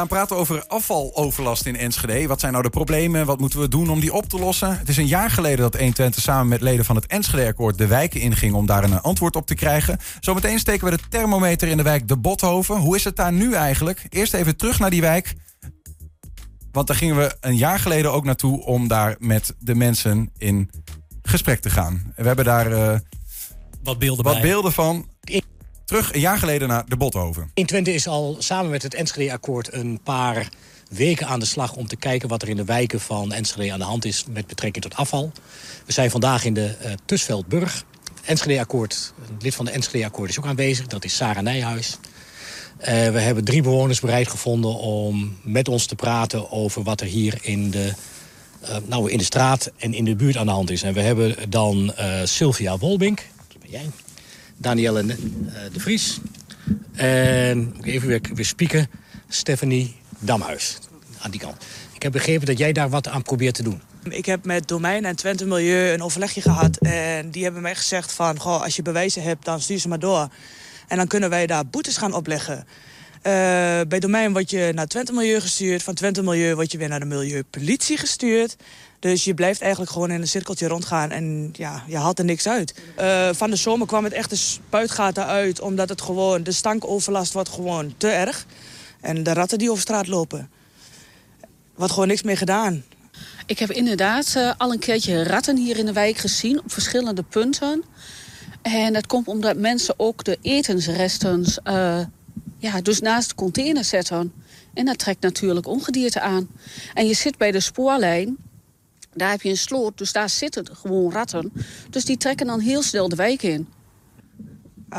gaan praten over afvaloverlast in Enschede. Wat zijn nou de problemen? Wat moeten we doen om die op te lossen? Het is een jaar geleden dat 120 samen met leden van het Enschede-akkoord de wijken inging om daar een antwoord op te krijgen. Zometeen steken we de thermometer in de wijk De Bothoven. Hoe is het daar nu eigenlijk? Eerst even terug naar die wijk. Want daar gingen we een jaar geleden ook naartoe om daar met de mensen in gesprek te gaan. We hebben daar uh, wat, beelden, wat beelden van. Terug een jaar geleden naar de Bothoven. In Twente is al samen met het Enschede-akkoord een paar weken aan de slag... om te kijken wat er in de wijken van Enschede aan de hand is met betrekking tot afval. We zijn vandaag in de uh, Tusveldburg. Enschede-akkoord, lid van de Enschede-akkoord is ook aanwezig. Dat is Sarah Nijhuis. Uh, we hebben drie bewoners bereid gevonden om met ons te praten... over wat er hier in de, uh, nou, in de straat en in de buurt aan de hand is. En we hebben dan Sylvia Wolbink, dat ben jij... Danielle uh, de Vries. En even weer, weer spieken. Stephanie Damhuis. Aan die kant. Ik heb begrepen dat jij daar wat aan probeert te doen. Ik heb met Domein en Twente Milieu een overlegje gehad. En die hebben mij gezegd van... Goh, als je bewijzen hebt, dan stuur ze maar door. En dan kunnen wij daar boetes gaan opleggen. Uh, bij Domein word je naar Twente Milieu gestuurd. Van Twente Milieu word je weer naar de Milieupolitie gestuurd. Dus je blijft eigenlijk gewoon in een cirkeltje rondgaan en ja, je haalt er niks uit. Uh, van de zomer kwam het echt de spuitgaten uit, omdat het gewoon, de stankoverlast wordt gewoon te erg. En de ratten die over straat lopen. Wordt gewoon niks meer gedaan. Ik heb inderdaad uh, al een keertje ratten hier in de wijk gezien op verschillende punten. En dat komt omdat mensen ook de etensresten uh, ja, dus naast de container zetten. En dat trekt natuurlijk ongedierte aan. En je zit bij de spoorlijn daar heb je een sloot, dus daar zitten gewoon ratten. Dus die trekken dan heel snel de wijk in.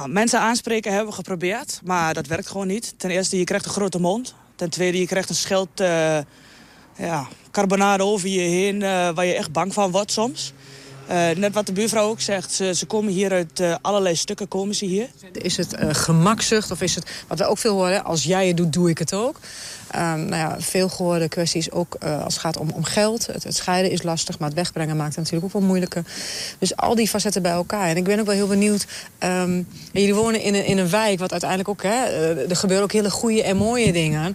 Mensen aanspreken hebben we geprobeerd, maar dat werkt gewoon niet. Ten eerste, je krijgt een grote mond. Ten tweede, je krijgt een schild uh, ja, carbonade over je heen... Uh, waar je echt bang van wordt soms. Uh, net wat de buurvrouw ook zegt, ze, ze komen hier uit uh, allerlei stukken, komen ze hier. Is het uh, gemakzucht of is het, wat we ook veel horen, als jij het doet, doe ik het ook. Um, nou ja, veel gehoorde kwesties ook als het gaat om, om geld. Het, scheiden is lastig, maar het wegbrengen maakt het natuurlijk ook wel moeilijker. Dus al die facetten bij elkaar. En ik ben ook wel heel benieuwd, um, jullie wonen in een, in een wijk wat uiteindelijk ook, hè, er gebeuren ook hele goede en mooie dingen.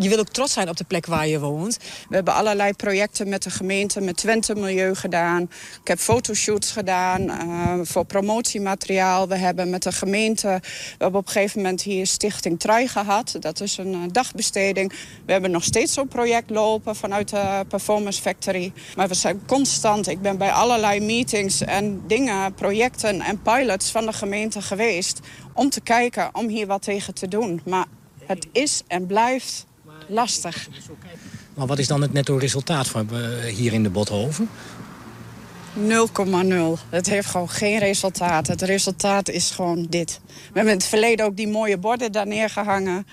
Je wil ook trots zijn op de plek waar je woont. We hebben allerlei projecten met de gemeente, met Twente Milieu gedaan. Ik heb fotoshoots gedaan uh, voor promotiemateriaal. We hebben met de gemeente, we hebben op een gegeven moment hier Stichting Trui gehad. Dat is een uh, dagbesteding. We hebben nog steeds zo'n project lopen vanuit de Performance Factory. Maar we zijn constant, ik ben bij allerlei meetings en dingen, projecten en pilots van de gemeente geweest... om te kijken, om hier wat tegen te doen. Maar het is en blijft lastig. Maar wat is dan het netto resultaat van uh, hier in de Bothoven? 0,0. Het heeft gewoon geen resultaat. Het resultaat is gewoon dit. We hebben in het verleden ook die mooie borden daar neergehangen.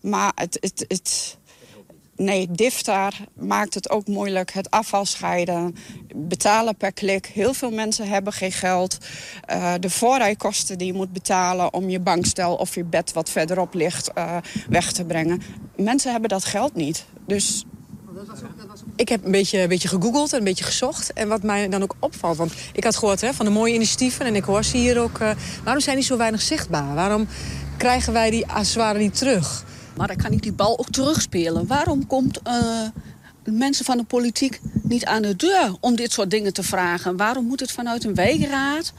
Maar het, het, het, nee, DIFTAR maakt het ook moeilijk. Het afval scheiden, betalen per klik. Heel veel mensen hebben geen geld. Uh, de voorrijkosten die je moet betalen om je bankstel of je bed wat verderop ligt uh, weg te brengen. Mensen hebben dat geld niet. Dus ik heb een beetje, een beetje gegoogeld en een beetje gezocht. En wat mij dan ook opvalt, want ik had gehoord hè, van de mooie initiatieven... en ik hoor ze hier ook, uh, waarom zijn die zo weinig zichtbaar? Waarom krijgen wij die accessoires niet terug? Maar dan kan ik die bal ook terugspelen. Waarom komt uh, mensen van de politiek niet aan de deur om dit soort dingen te vragen? Waarom moet het vanuit een wijkraad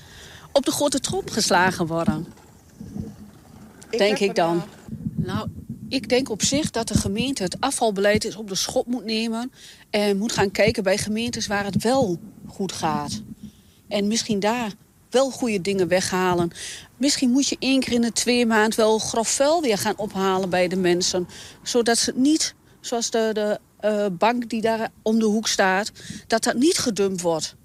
op de grote trop geslagen worden? Ik denk ik dan. Nou, ik denk op zich dat de gemeente het afvalbeleid eens op de schop moet nemen... en moet gaan kijken bij gemeentes waar het wel goed gaat. En misschien daar wel goede dingen weghalen. Misschien moet je één keer in de twee maand wel grof vuil weer gaan ophalen bij de mensen. Zodat ze niet, zoals de, de uh, bank die daar om de hoek staat... dat dat niet gedumpt wordt.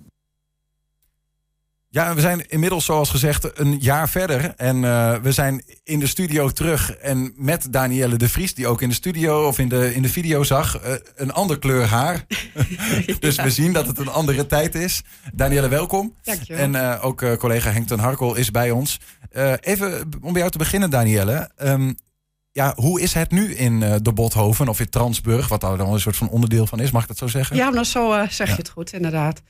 Ja, we zijn inmiddels, zoals gezegd, een jaar verder. En uh, we zijn in de studio terug. En met Danielle de Vries, die ook in de studio of in de, in de video zag, uh, een ander kleur haar. dus we zien dat het een andere tijd is. Danielle, welkom. Dankjewel. En uh, ook collega Henk ten Harkel is bij ons. even om bij jou te beginnen, Danielle. Um, ja, hoe is het nu in de Bothoven of in Transburg, wat daar dan een soort van onderdeel van is, mag ik dat zo zeggen? Ja, nou zo zeg ja. je het goed, inderdaad.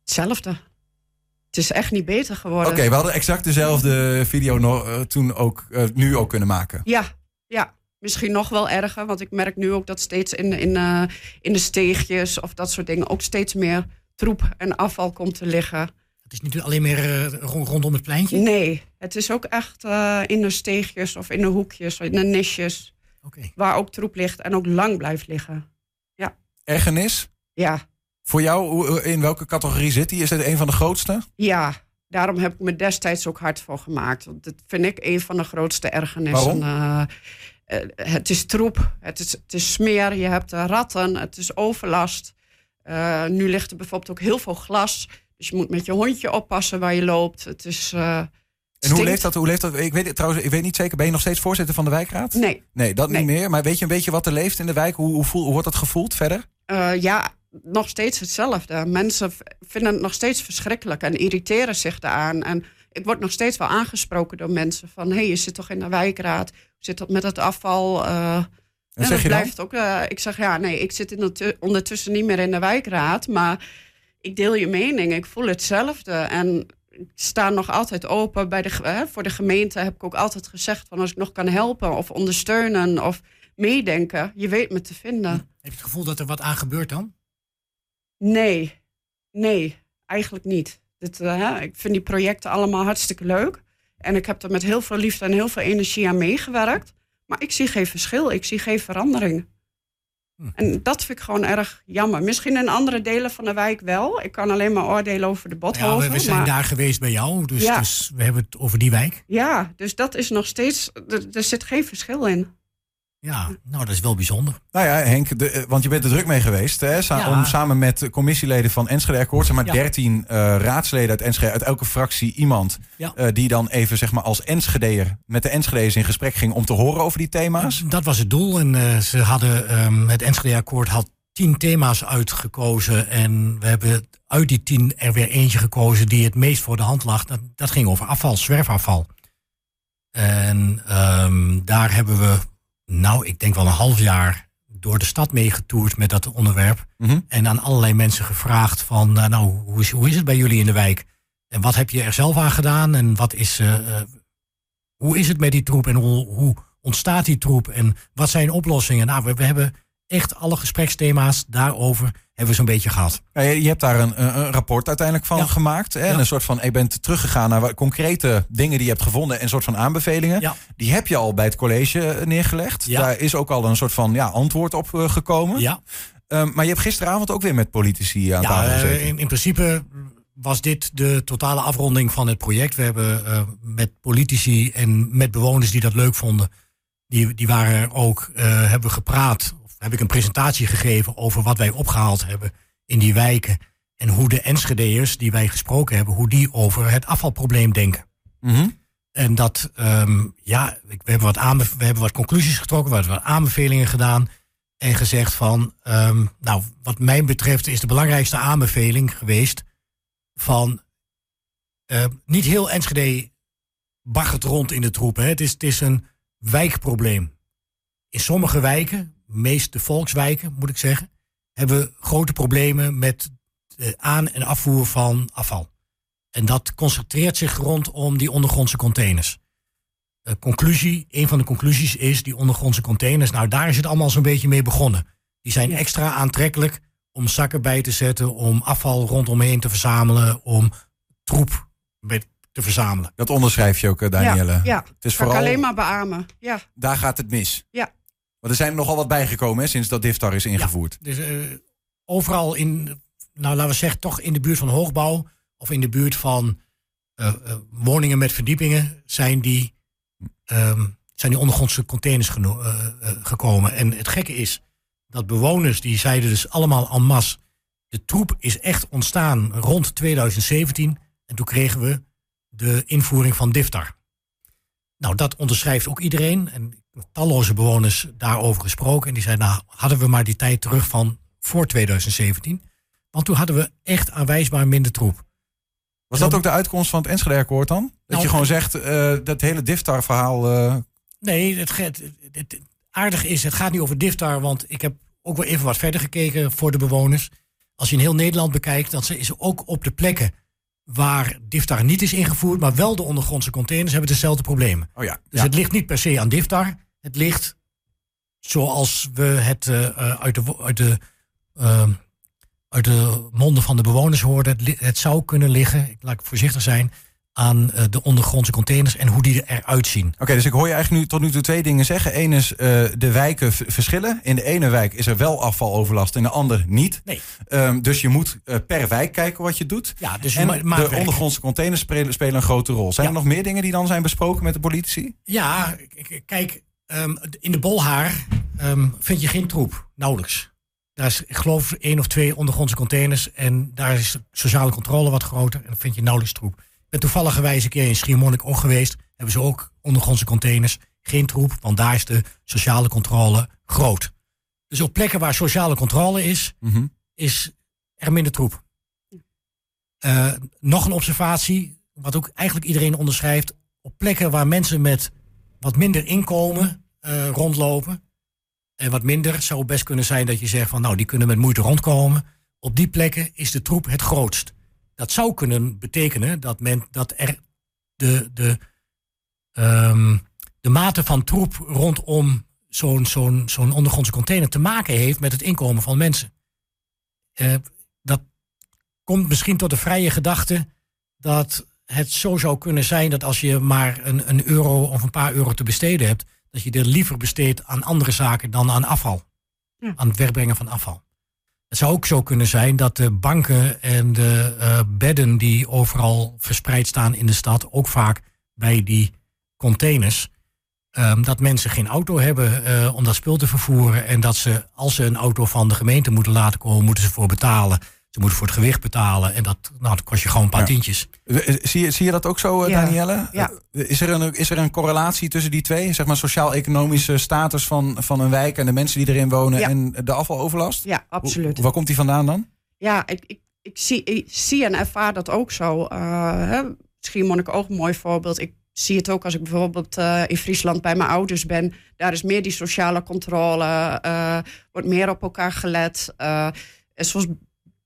Hetzelfde. Het is echt niet beter geworden. Oké, okay, we hadden exact dezelfde video no uh, toen ook, uh, nu ook kunnen maken. Ja, ja. Misschien nog wel erger, want ik merk nu ook dat steeds in, in, uh, in de steegjes of dat soort dingen ook steeds meer troep en afval komt te liggen. Het is niet alleen meer uh, rondom het pleintje? Nee, het is ook echt uh, in de steegjes of in de hoekjes, in de nisjes. Okay. Waar ook troep ligt en ook lang blijft liggen. Ja. Ergernis? Ja. Voor jou, in welke categorie zit die? Is het een van de grootste? Ja, daarom heb ik me destijds ook hard voor gemaakt. Want dat vind ik een van de grootste ergernissen. Waarom? Uh, het is troep, het is, het is smeer, je hebt ratten, het is overlast. Uh, nu ligt er bijvoorbeeld ook heel veel glas. Dus je moet met je hondje oppassen waar je loopt. Het is. En hoe leeft dat? Hoe leeft dat? Ik weet trouwens, ik weet niet zeker. Ben je nog steeds voorzitter van de wijkraad? Nee. Nee, dat nee. niet meer. Maar weet je een beetje wat er leeft in de wijk? Hoe, hoe, voel, hoe wordt dat gevoeld verder? Uh, ja, nog steeds hetzelfde. Mensen vinden het nog steeds verschrikkelijk en irriteren zich daaraan. En ik word nog steeds wel aangesproken door mensen van... hé, hey, je zit toch in de wijkraad? Hoe zit dat met het afval? Uh, en zeg je blijft ook, uh, ik zeg, ja, nee, ik zit in ondertussen niet meer in de wijkraad... maar ik deel je mening, ik voel hetzelfde. En ik sta nog altijd open. Bij de, hè, voor de gemeente heb ik ook altijd gezegd... van als ik nog kan helpen of ondersteunen of meedenken... je weet me te vinden. Heb je het gevoel dat er wat aan gebeurt dan? Nee, nee, eigenlijk niet. Dit, uh, ik vind die projecten allemaal hartstikke leuk. En ik heb er met heel veel liefde en heel veel energie aan meegewerkt. Maar ik zie geen verschil, ik zie geen verandering. Hm. En dat vind ik gewoon erg jammer. Misschien in andere delen van de wijk wel. Ik kan alleen maar oordelen over de Bothoven. Ja, we, we zijn maar... daar geweest bij jou, dus, Ja. dus we hebben het over die wijk. Ja, dus dat is nog steeds... Er, er zit geen verschil in. Ja, nou dat is wel bijzonder. Nou ja, Henk, de, want je bent er druk mee geweest. Hè, sa Ja. Om samen met commissieleden van Enschede Akkoord, zeg maar Ja. 13 eh, raadsleden uit Enschede, uit elke fractie iemand. Ja. eh, die dan even zeg maar als Enschedeer met de Enschedeers in gesprek ging om te horen over die thema's. Dat was het doel. En eh, ze hadden, ehm, het Enschede-akkoord had tien thema's uitgekozen. En we hebben uit die tien er weer eentje gekozen die het meest voor de hand lag. Dat, dat ging over afval, zwerfafval. En ehm, daar hebben we, nou, ik denk wel een half jaar door de stad meegetoerd met dat onderwerp. Mhm. En aan allerlei mensen gevraagd van, eh, nou, hoe is, hoe is het bij jullie in de wijk? En wat heb je er zelf aan gedaan? En wat is, eh, eh, hoe is het met die troep? En hoe, hoe ontstaat die troep? En wat zijn oplossingen? Nou, we, we hebben echt alle gespreksthema's daarover hebben we zo'n beetje gehad. Ja, je, hebt daar een, een rapport uiteindelijk van Ja. gemaakt. Hè? En Ja. een soort van, je bent teruggegaan naar concrete dingen die je hebt gevonden en een soort van aanbevelingen. Die heb je al bij het college eh, neergelegd. Daar is ook al een soort van ja, antwoord op eh, gekomen. Ja, Ehm, maar je hebt gisteravond ook weer met politici aan tafel eh, gezeten. in, in principe was dit de totale afronding van het project. We hebben met politici en met bewoners die dat leuk vonden, die, die waren ook, hebben we gepraat. Heb ik een presentatie gegeven over wat wij opgehaald hebben in die wijken. En hoe de Enschedeërs die wij gesproken hebben, hoe die over het afvalprobleem denken. Mhm. En dat, ehm, ja, we hebben, wat we hebben wat conclusies getrokken, we hebben wat aanbevelingen gedaan. En gezegd van, ehm, nou, wat mij betreft is de belangrijkste aanbeveling geweest van, eh, niet heel Enschede baggert rond in de troep. Hè. Het, is, het is een wijkprobleem. In sommige wijken, meest de volkswijken moet ik zeggen, hebben we grote problemen met de aan- en afvoer van afval. En dat concentreert zich rondom die ondergrondse containers. De conclusie, een van de conclusies is die ondergrondse containers. Nou, daar is het allemaal zo'n beetje mee begonnen. Die zijn extra aantrekkelijk om zakken bij te zetten, om afval rondomheen te verzamelen, om troep bij- te verzamelen. Dat onderschrijf je ook, eh, Danielle. Ja, ja. Het is kan ik vooral, alleen maar beamen. Ja, daar gaat het mis. Ja. Want er zijn er nogal wat bijgekomen hè, sinds dat DIFTAR is ingevoerd. Dus eh, overal in, nou laten we zeggen, toch in de buurt van hoogbouw of in de buurt van eh, eh, woningen met verdiepingen zijn die, ehm, zijn die ondergrondse containers gekomen. En het gekke is dat bewoners die zeiden dus allemaal en masse, de troep is echt ontstaan rond 2017 en toen kregen we de invoering van DIFTAR. Nou, dat onderschrijft ook iedereen. En talloze bewoners daarover gesproken. En die zeiden, nou, hadden we maar die tijd terug van voor 2017. Want toen hadden we echt aanwijsbaar minder troep. Was dat ook de uitkomst van het Enschede-akkoord dan? Dat Nou, je gewoon zegt, eh, dat hele DIFTAR-verhaal... eh, Nee, het, het, het- het aardig is, het gaat niet over DIFTAR. Want ik heb ook wel even wat verder gekeken voor de bewoners. Als je in heel Nederland bekijkt, dan is er ook op de plekken waar DIFTAR niet is ingevoerd, maar wel de ondergrondse containers hebben dezelfde problemen. oh ja, Dus ja. het ligt niet per se aan DIFTAR. Het ligt zoals we het uh, uit, de, uit, de, uh, uit de monden van de bewoners hoorden. Het, het zou kunnen liggen, laat ik voorzichtig zijn, aan uh, de ondergrondse containers en hoe die eruit zien. Oké, dus ik hoor je eigenlijk nu tot nu toe twee dingen zeggen. Eén is de wijken verschillen. In de ene wijk is er wel afvaloverlast, in de andere niet. Nee. Um, dus je moet per wijk kijken wat je doet. Ja, dus en ma de ondergrondse containers spelen, spelen, een grote rol. Zijn Ja. er nog meer dingen die dan zijn besproken met de politici? Ja, kijk, um, in de bolhaar um, vind je geen troep, nauwelijks. Daar is, ik geloof, één of twee ondergrondse containers. En daar is de sociale controle wat groter. En dan vind je nauwelijks troep. Ik ben toevallig een keer in Schiermonnik ook geweest. Hebben ze ook ondergrondse containers. Geen troep, want daar is de sociale controle groot. Dus op plekken waar sociale controle is, Mm -hmm. is er minder troep. Uh, nog een observatie, wat ook eigenlijk iedereen onderschrijft. Op plekken waar mensen met wat minder inkomen uh, rondlopen. En wat minder zou best kunnen zijn dat je zegt van nou die kunnen met moeite rondkomen. Op die plekken is de troep het grootst. Dat zou kunnen betekenen dat, men, dat er de, de, um, de mate van troep rondom zo'n zo'n zo'n ondergrondse container te maken heeft met het inkomen van mensen. Uh, dat komt misschien tot de vrije gedachte dat het zo zou kunnen zijn dat als je maar een, een euro of een paar euro te besteden hebt, dat je er liever besteedt aan andere zaken dan aan afval. Ja. Aan het wegbrengen van afval. Het zou ook zo kunnen zijn dat de banken en de uh, bedden die overal verspreid staan in de stad, ook vaak bij die containers, um, dat mensen geen auto hebben uh, om dat spul te vervoeren. En dat ze, als ze een auto van de gemeente moeten laten komen, moeten ze voor betalen. Ze moeten voor het gewicht betalen. En dat, nou, dat kost je gewoon een paar ja. tientjes. Zie je, zie je dat ook zo, Ja. Danielle? Ja. Is, er een, is er een correlatie tussen die twee? Zeg maar sociaal-economische status van, van een wijk en de mensen die erin wonen Ja. en de afvaloverlast? Ja, absoluut. Hoe- waar komt die vandaan dan? Ja, ik, ik, ik, zie, ik zie en ervaar dat ook zo. Uh, hè, Schiermonnik ook een mooi voorbeeld. Ik zie het ook als ik bijvoorbeeld uh, in Friesland bij mijn ouders ben. Daar is meer die sociale controle, uh, wordt meer op elkaar gelet. Uh, en zoals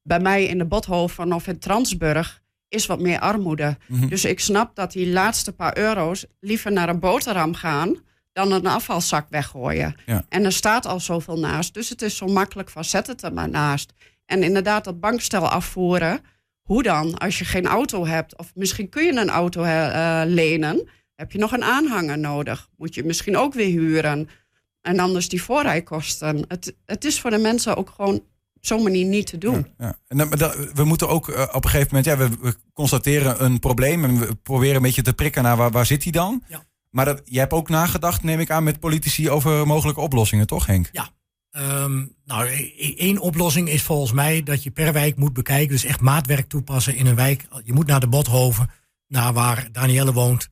bij mij in de Bothoven of in Transburg is wat meer armoede. Mhm. Dus ik snap dat die laatste paar euro's liever naar een boterham gaan dan een afvalzak weggooien. Ja. En er staat al zoveel naast, dus het is zo makkelijk van zet het er maar naast. En inderdaad dat bankstel afvoeren, hoe dan? Als je geen auto hebt, of misschien kun je een auto uh, lenen, heb je nog een aanhanger nodig. Moet je misschien ook weer huren. En anders die voorrijkosten. Het, het is voor de mensen ook gewoon zo'n manier niet te doen. Ja, ja. En dat- we moeten ook uh, op een gegeven moment, ja, we, we constateren een probleem en we proberen een beetje te prikken naar waar, waar zit die dan. Ja. Maar dat, jij hebt ook nagedacht, neem ik aan, met politici over mogelijke oplossingen, toch Henk? Um, nou, e- één oplossing is volgens mij dat je per wijk moet bekijken, dus echt maatwerk toepassen in een wijk. Je moet naar de Bothoven, naar waar Danielle woont,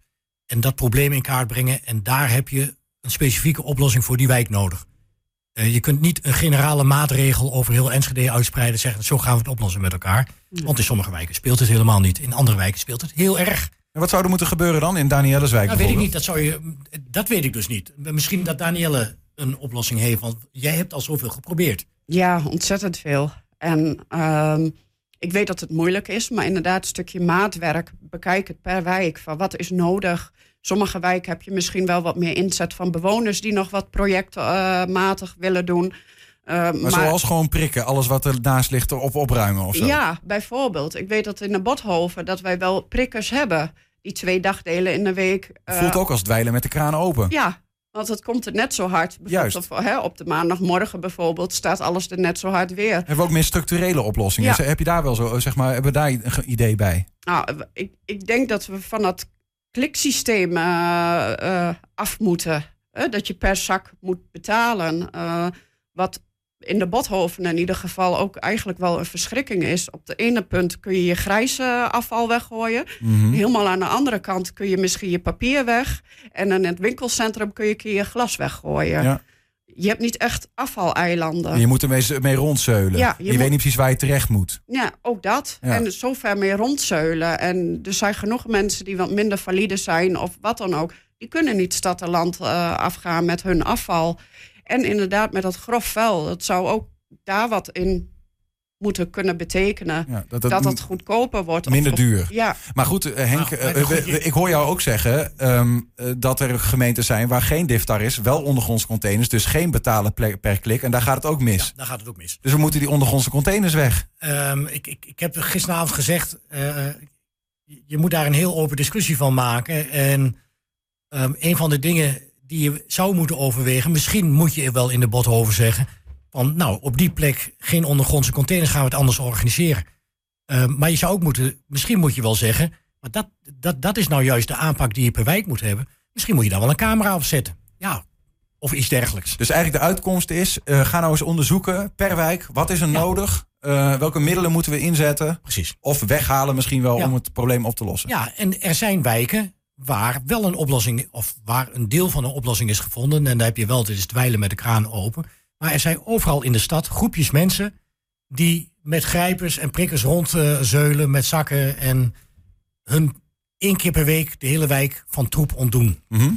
en dat probleem in kaart brengen. En daar heb je een specifieke oplossing voor die wijk nodig. Uh, je kunt niet een generale maatregel over heel Enschede uitspreiden en zeggen, zo gaan we het oplossen met elkaar. Want in sommige wijken speelt het helemaal niet. In andere wijken speelt het heel erg. En wat zou er moeten gebeuren dan in Danielles wijk Nou, weet ik niet. Dat, zou je, dat weet ik dus niet. Misschien dat Danielle een oplossing heeft, want jij hebt al zoveel geprobeerd. Ja, ontzettend veel. En um, ik weet dat het moeilijk is, maar inderdaad, een stukje maatwerk. Bekijk het per wijk. Van wat is nodig? Sommige wijken heb je misschien wel wat meer inzet van bewoners die nog wat projectmatig uh, willen doen. Uh, Maar, maar zoals gewoon prikken, alles wat ernaast ligt erop opruimen of zo? Ja, bijvoorbeeld. Ik weet dat in de Bothoven dat wij wel prikkers hebben. Die twee dagdelen in de week. Uh, Voelt ook als dweilen met de kraan open. Ja, want het komt er net zo hard. Juist. Op, hè, op de maandagmorgen bijvoorbeeld staat alles er net zo hard weer. Hebben we ook meer structurele oplossingen? Ja. Heb je daar wel zo, zeg maar, hebben we daar een idee bij? Nou, ik, ik denk dat we van dat kliksysteem uh, uh, af moeten. dat je per zak moet betalen. Uh, wat in de Bothoven in ieder geval ook eigenlijk wel een verschrikking is. Op de ene punt kun je je grijze afval weggooien. Mhm. Mm -hmm. Helemaal aan de andere kant kun je misschien je papier weg. En in het winkelcentrum kun je een keer je glas weggooien. Ja. Je hebt niet echt afvaleilanden. Je moet ermee mee rondzeulen. Ja, je je weet niet precies waar je terecht moet. Ja, ook dat. Ja. En zo ver mee rondzeulen. En er zijn genoeg mensen die wat minder valide zijn of wat dan ook. Die kunnen niet stad en land uh, afgaan met hun afval. En inderdaad met dat grof vuil. Dat zou ook daar wat in moeten kunnen betekenen Ja, dat dat, het het goedkoper wordt. of- minder of- duur. Ja, Maar goed, eh, Henk, Nou, eh, we- ik hoor jou ook zeggen ehm, eh, dat er gemeenten zijn waar geen DIFTAR is, wel ondergrondse containers, dus geen betalen per klik. En daar gaat het ook mis. Ja, daar gaat het ook mis. Dus we moeten die ondergrondse containers weg. Ehm, ik, ik, ik heb gisteravond gezegd, eh, je- je moet daar een heel open discussie van maken. En ehm, een van de dingen die je zou moeten overwegen, misschien moet je er wel in de Bothoven zeggen, van nou, op die plek geen ondergrondse containers, gaan we het anders organiseren. Ehm, maar je zou ook moeten, misschien moet je wel zeggen, maar dat, dat, dat is nou juist de aanpak die je per wijk moet hebben. Misschien moet je daar wel een camera op zetten. Ja, of iets dergelijks. Dus eigenlijk de uitkomst is, eh, ga nou eens onderzoeken per wijk, wat is er nodig? Eh, welke middelen moeten we inzetten? Precies. Of weghalen misschien wel Ja. om het probleem op te lossen. Ja, en er zijn wijken waar wel een oplossing, of waar een deel van een oplossing is gevonden. En daar heb je wel, het is dweilen met de kraan open. Maar er zijn overal in de stad groepjes mensen die met grijpers en prikkers rondzeulen met zakken en hun één keer per week de hele wijk van troep ontdoen. Mhm.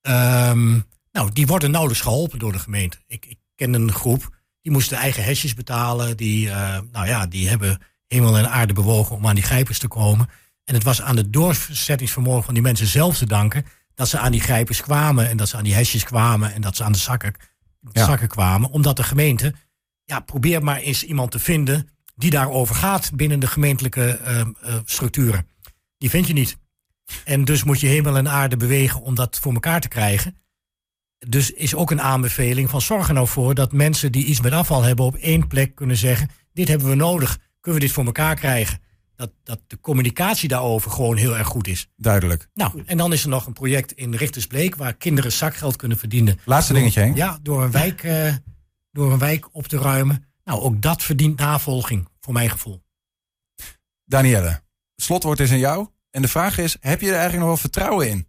Ehm, nou, die worden nauwelijks geholpen door de gemeente. Ik, ik ken een groep, die moesten eigen hesjes betalen. Die, eh, nou ja, die hebben hemel en aarde bewogen om aan die grijpers te komen. En het was aan het doorzettingsvermogen van die mensen zelf te danken... dat ze aan die grijpers kwamen en dat ze aan die hesjes kwamen... en dat ze aan de zakken, Ja. zakken kwamen. Omdat de gemeente, ja, probeer maar eens iemand te vinden... die daarover gaat binnen de gemeentelijke eh, eh, structuren. Die vind je niet. En dus moet je hemel en aarde bewegen om dat voor elkaar te krijgen. Dus is ook een aanbeveling van zorg er nou voor dat mensen die iets met afval hebben op één plek kunnen zeggen: dit hebben we nodig, kunnen we dit voor elkaar krijgen? Dat, dat de communicatie daarover gewoon heel erg goed is. Duidelijk. Nou, en dan is er nog een project in Richtersbleek waar kinderen zakgeld kunnen verdienen. Laatste Door- dingetje, Henk. Ja, door een, wijk, eh, door een wijk op te ruimen. Nou, ook dat verdient navolging, voor mijn gevoel. Danielle, slotwoord is aan jou. En de vraag is, heb je er eigenlijk nog wel vertrouwen in?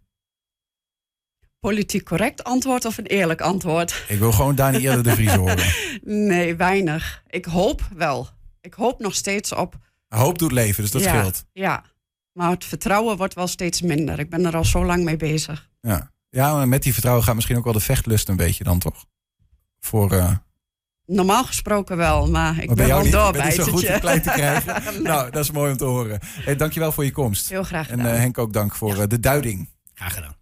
politiek correct antwoord of een eerlijk antwoord? Ik wil gewoon Danielle de Vries horen. Nee, weinig. Ik hoop wel. Ik hoop nog steeds op. Hoop doet leven, dus dat ja, scheelt. Ja, maar het vertrouwen wordt wel steeds minder. Ik ben er al zo lang mee bezig. Ja. ja, maar met die vertrouwen gaat misschien ook wel de vechtlust een beetje dan toch? Voor, eh Normaal gesproken wel, maar ik maar ben bij wel niet, ben niet zo goed klein te krijgen. Nou, dat is mooi om te horen. Hey, dankjewel voor je komst. Heel graag En eh, Henk ook dank voor eh, de duiding. Graag gedaan.